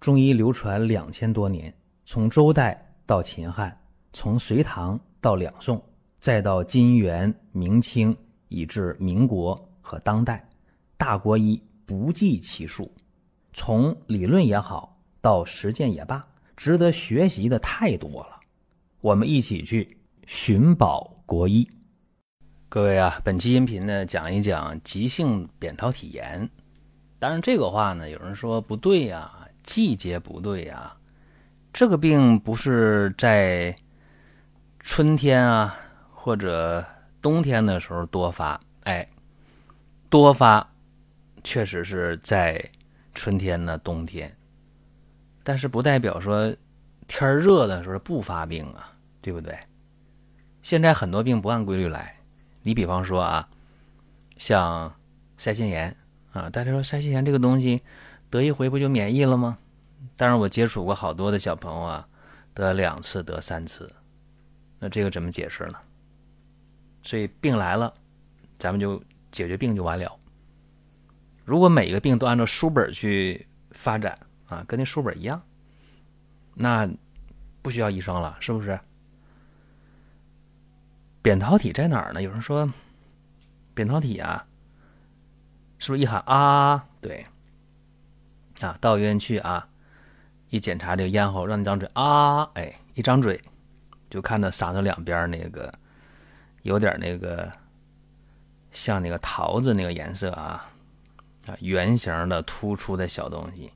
中医流传两千多年，从周代到秦汉，从隋唐到两宋，再到金元明清，以至民国和当代，大国医不计其数。从理论也好，到实践也罢，值得学习的太多了。我们一起去寻宝国医。各位啊，本期音频呢，讲一讲急性扁桃体炎。当然，这个话呢，有人说不对呀，季节不对呀。这个病不是在春天啊或者冬天的时候多发，哎，多发确实是在春天呢、冬天，但是不代表说天热的时候不发病啊，对不对？现在很多病不按规律来，你比方说啊，像腮腺炎。啊，大家说腮腺炎这个东西得一回不就免疫了吗？但是，我接触过好多的小朋友啊，得两次、得三次，那这个怎么解释呢？所以病来了，咱们就解决病就完了。如果每个病都按照书本去发展啊，跟那书本一样，那不需要医生了，是不是？扁桃体在哪儿呢？有人说，扁桃体啊。是不是一喊啊？对，啊，到医院去啊，一检查这个咽喉，让你张嘴啊，哎，一张嘴就看到嗓子两边那个有点那个像那个桃子那个颜色啊啊，圆形的突出的小东西，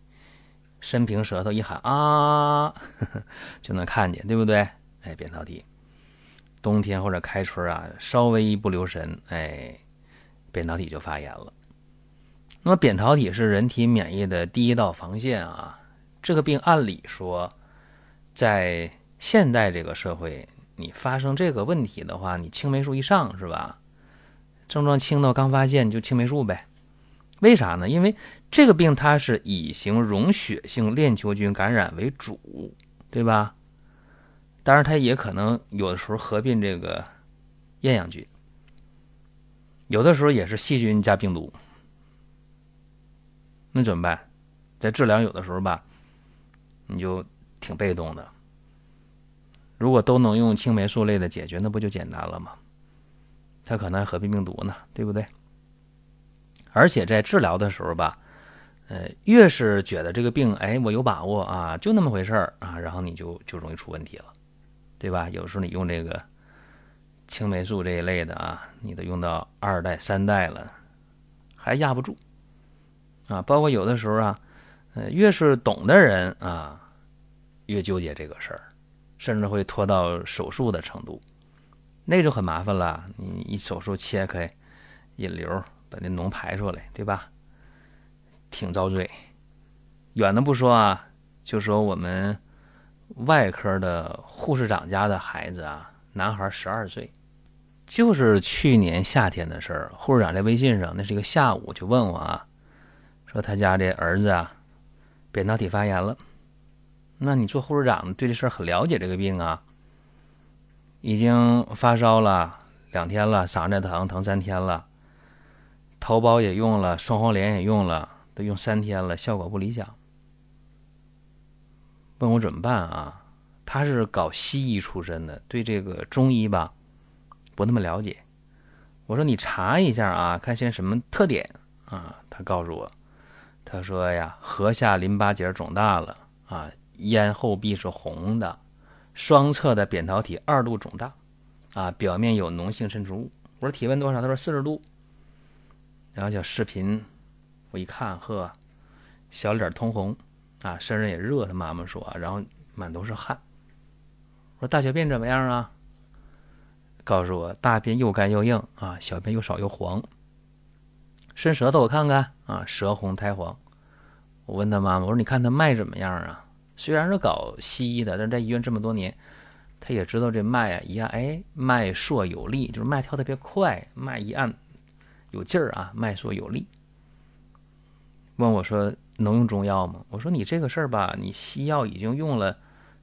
伸平舌头一喊啊，就能看见，对不对？哎，扁桃体，冬天或者开春啊，稍微一不留神，哎，扁桃体就发炎了。那么扁桃体是人体免疫的第一道防线啊，这个病按理说，在现代这个社会，你发生这个问题的话，你青霉素一上是吧？症状轻到刚发现就青霉素呗？为啥呢？因为这个病它是乙型溶血性链球菌感染为主，对吧？当然它也可能有的时候合并这个厌氧菌，有的时候也是细菌加病毒。那怎么办？在治疗有的时候吧，你就挺被动的。如果都能用青霉素类的解决，那不就简单了吗？它可能还合并病毒呢，对不对？而且在治疗的时候吧，呃，越是觉得这个病，哎，我有把握啊，就那么回事儿啊，然后你就就容易出问题了，对吧？有时候你用这个青霉素这一类的啊，你都用到二代、三代了，还压不住。啊，包括有的时候啊，呃，越是懂的人啊，越纠结这个事儿，甚至会拖到手术的程度，那就很麻烦了。你一手术切开，引流把那脓排出来，对吧？挺遭罪。远的不说啊，就说我们外科的护士长家的孩子啊，男孩十二岁，就是去年夏天的事儿。护士长在微信上，那是一个下午，就问我啊。说他家这儿子啊，扁桃体发炎了。那你做护士长对这事儿很了解这个病啊。已经发烧了两天了，嗓子疼疼三天了，头孢也用了，双黄连也用了，都用三天了，效果不理想。问我怎么办啊？他是搞西医出身的，对这个中医吧不那么了解。我说你查一下啊，看现在什么特点啊？他告诉我。他说呀，颌下淋巴结肿大了啊，咽后壁是红的，双侧的扁桃体二度肿大，啊，表面有脓性渗出物。我说体温多少？他说四十度。然后叫视频，我一看，呵，小脸通红，啊，身上也热。他妈妈说，然后满都是汗。我说大小便怎么样啊？告诉我大便又干又硬啊，小便又少又黄。伸舌头我看看啊，舌红苔黄。我问他妈妈，我说你看他脉怎么样啊？虽然是搞西医的，但是在医院这么多年，他也知道这脉啊一按，哎，脉硕有力，就是脉跳特别快，脉一按有劲儿啊，脉硕有力。问我说能用中药吗？我说你这个事儿吧，你西药已经用了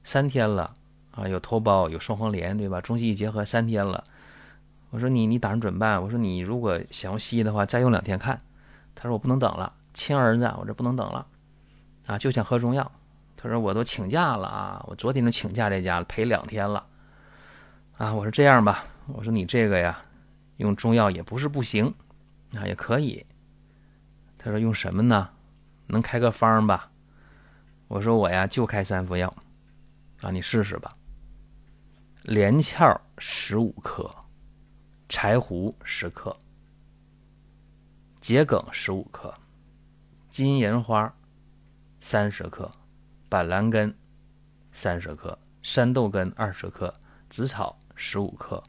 三天了啊，有头孢，有双黄连，对吧？中西医结合三天了。我说你你打算怎么办？我说你如果想用西医的话，再用两天看。他说我不能等了，亲儿子，我这不能等了，啊，就想喝中药。他说我都请假了啊，我昨天就请假在家了，陪两天了。啊，我说这样吧，我说你这个呀，用中药也不是不行，啊也可以。他说用什么呢？能开个方吧？我说我呀就开三副药，啊你试试吧。连翘十五克，柴胡十克，桔梗十五克，金银花三十克，板蓝根三十克，山豆根二十克，紫草十五克，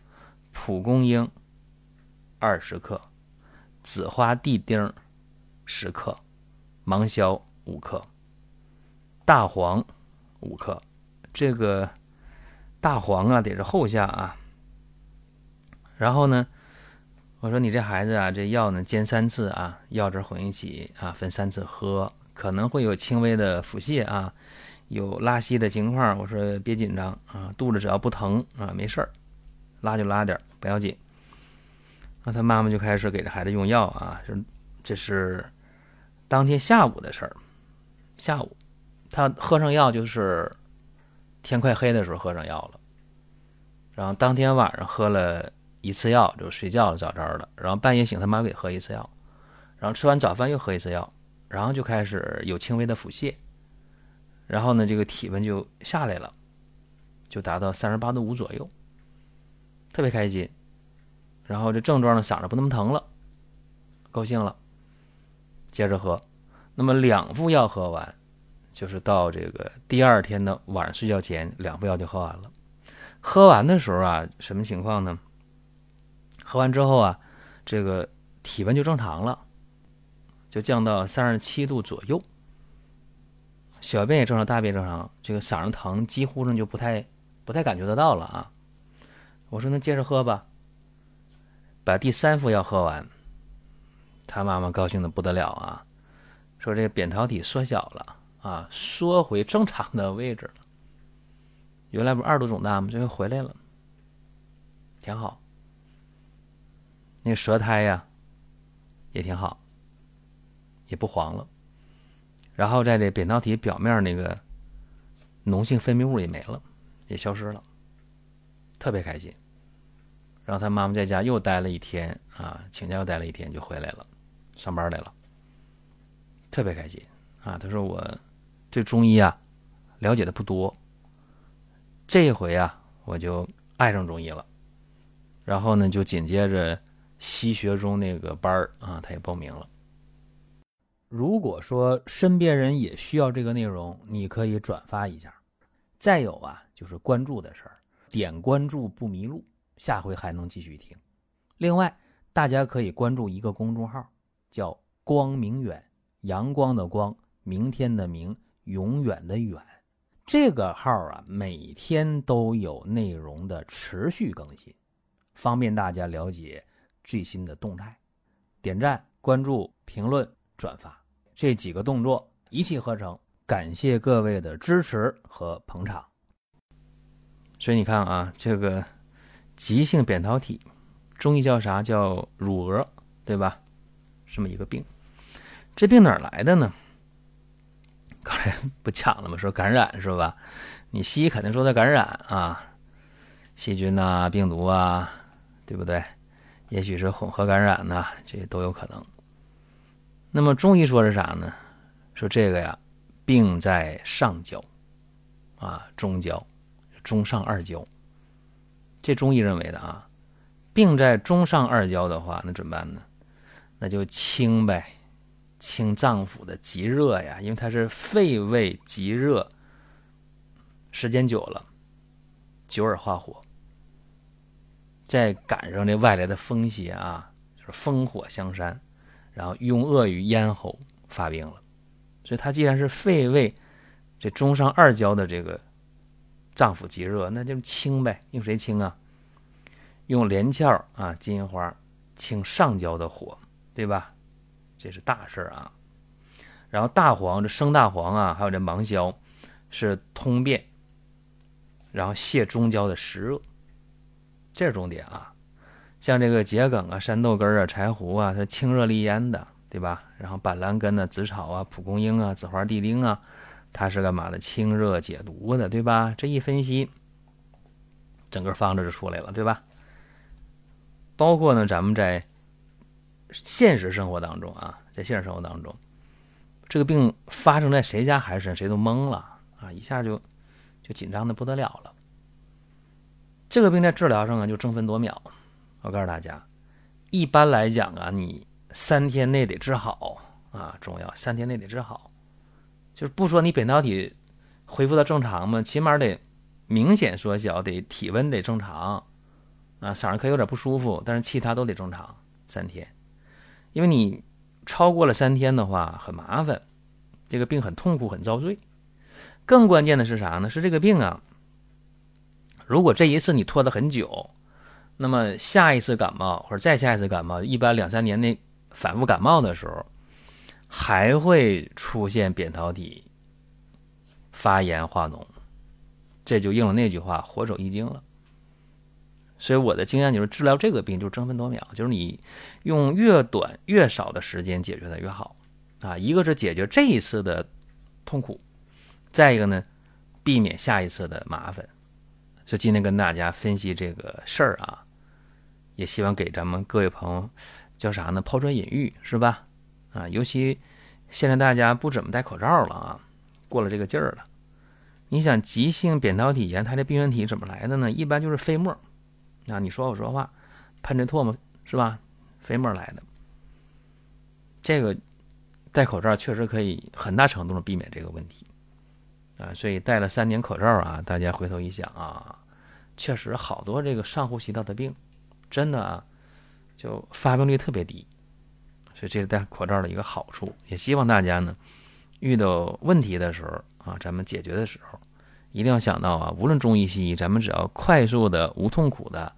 蒲公英二十克，紫花地丁十克，芒硝五克，大黄五克，这个。大黄啊，得是后下啊。然后呢，我说你这孩子啊，这药呢煎三次啊，药汁混一起啊，分三次喝，可能会有轻微的腹泻啊，有拉稀的情况。我说别紧张啊，肚子只要不疼啊，没事儿，拉就拉点儿不要紧。那他妈妈就开始给这孩子用药啊，这这是当天下午的事儿。下午他喝上药就是。天快黑的时候喝上药了，然后当天晚上喝了一次药就睡觉了，早早的。然后半夜醒，他妈给喝一次药，然后吃完早饭又喝一次药，然后就开始有轻微的腹泻，然后呢，这个体温就下来了，就达到三十八度五左右，特别开心。然后这症状呢，嗓子不那么疼了，高兴了，接着喝。那么两副药喝完。就是到这个第二天的晚上睡觉前，两副药就喝完了。喝完的时候啊，什么情况呢？喝完之后啊，这个体温就正常了，就降到三十七度左右，小便也正常，大便正常，这个嗓子疼几乎上就不太不太感觉得到了啊。我说那接着喝吧，把第三副药喝完，他妈妈高兴的不得了啊，说这个扁桃体缩小了。啊，缩回正常的位置了。原来不是二度肿大吗？这回回来了，挺好。那舌苔呀，也挺好，也不黄了。然后在这扁桃体表面那个脓性分泌物也没了，也消失了，特别开心。然后他妈妈在家又待了一天啊，请假又待了一天，就回来了，上班来了，特别开心啊。他说我。对中医啊，了解的不多。这一回啊，我就爱上中医了。然后呢，就紧接着西学中那个班儿啊，他也报名了。如果说身边人也需要这个内容，你可以转发一下。再有啊，就是关注的事儿，点关注不迷路，下回还能继续听。另外，大家可以关注一个公众号，叫“光明远”，阳光的光，明天的明。永远的远，这个号啊，每天都有内容的持续更新，方便大家了解最新的动态。点赞、关注、评论、转发这几个动作一气呵成，感谢各位的支持和捧场。所以你看啊，这个急性扁桃体，中医叫啥？叫乳蛾，对吧？这么一个病，这病哪来的呢？刚才不讲了吗？说感染是吧？你西医肯定说的感染啊，细菌呐、病毒啊，对不对？也许是混合感染呐，这都有可能。那么中医说是啥呢？说这个呀，病在上焦啊，中焦、中上二焦。这中医认为的啊，病在中上二焦的话，那怎么办呢？那就清呗。清脏腑的积热呀，因为它是肺胃积热，时间久了，久而化火，再赶上这外来的风邪啊，就是风火相山，然后用恶于咽喉发病了。所以它既然是肺胃这中上二焦的这个脏腑积热，那就清呗。用谁清啊？用连翘啊，金银花清上焦的火，对吧？这是大事啊，然后大黄这生大黄啊，还有这芒硝，是通便，然后泻中焦的湿热，这是重点啊。像这个桔梗啊、山豆根啊、柴胡啊，它清热利咽的，对吧？然后板蓝根呢、紫草啊、蒲公英啊、紫花地丁啊，它是干嘛的？清热解毒的，对吧？这一分析，整个方子就出来了，对吧？包括呢，咱们在现实生活当中啊，在现实生活当中，这个病发生在谁家孩子身，谁都懵了啊，一下就就紧张的不得了了。这个病在治疗上啊，就争分夺秒。我告诉大家，一般来讲啊，你三天内得治好啊，重要，三天内得治好。就是不说你扁桃体恢复到正常嘛，起码得明显缩小，得体温得正常，啊，嗓子可以有点不舒服，但是其他都得正常三天。因为你超过了三天的话很麻烦，这个病很痛苦很遭罪。更关键的是啥呢？是这个病啊，如果这一次你拖得很久，那么下一次感冒或者再下一次感冒，一般两三年内反复感冒的时候。还会出现扁桃体发炎化脓，这就应了那句话“活走一经”了。所以我的经验就是，治疗这个病就争分夺秒，就是你用越短越少的时间解决它越好啊。一个是解决这一次的痛苦，再一个呢，避免下一次的麻烦。所以今天跟大家分析这个事儿啊，也希望给咱们各位朋友叫啥呢？抛砖引玉，是吧？啊，尤其现在大家不怎么戴口罩了啊，过了这个劲儿了。你想急性扁桃体炎，它的病原体怎么来的呢？一般就是飞沫啊，你说我说话喷着唾沫是吧？飞沫来的。这个戴口罩确实可以很大程度上避免这个问题啊，所以戴了三年口罩啊，大家回头一想啊，确实好多这个上呼吸道的病，真的啊，就发病率特别低。所以这是戴口罩的一个好处，也希望大家呢，遇到问题的时候啊，咱们解决的时候，一定要想到啊，无论中医西医，咱们只要快速的、无痛苦的、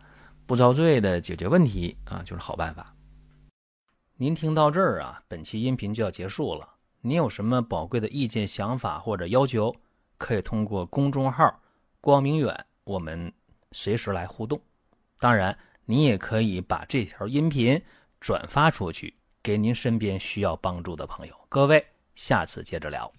不遭罪的解决问题啊，就是好办法。您听到这儿啊，本期音频就要结束了。您有什么宝贵的意见、想法或者要求，可以通过公众号“光明远”我们随时来互动。当然，您也可以把这条音频转发出去。给您身边需要帮助的朋友，各位，下次接着聊。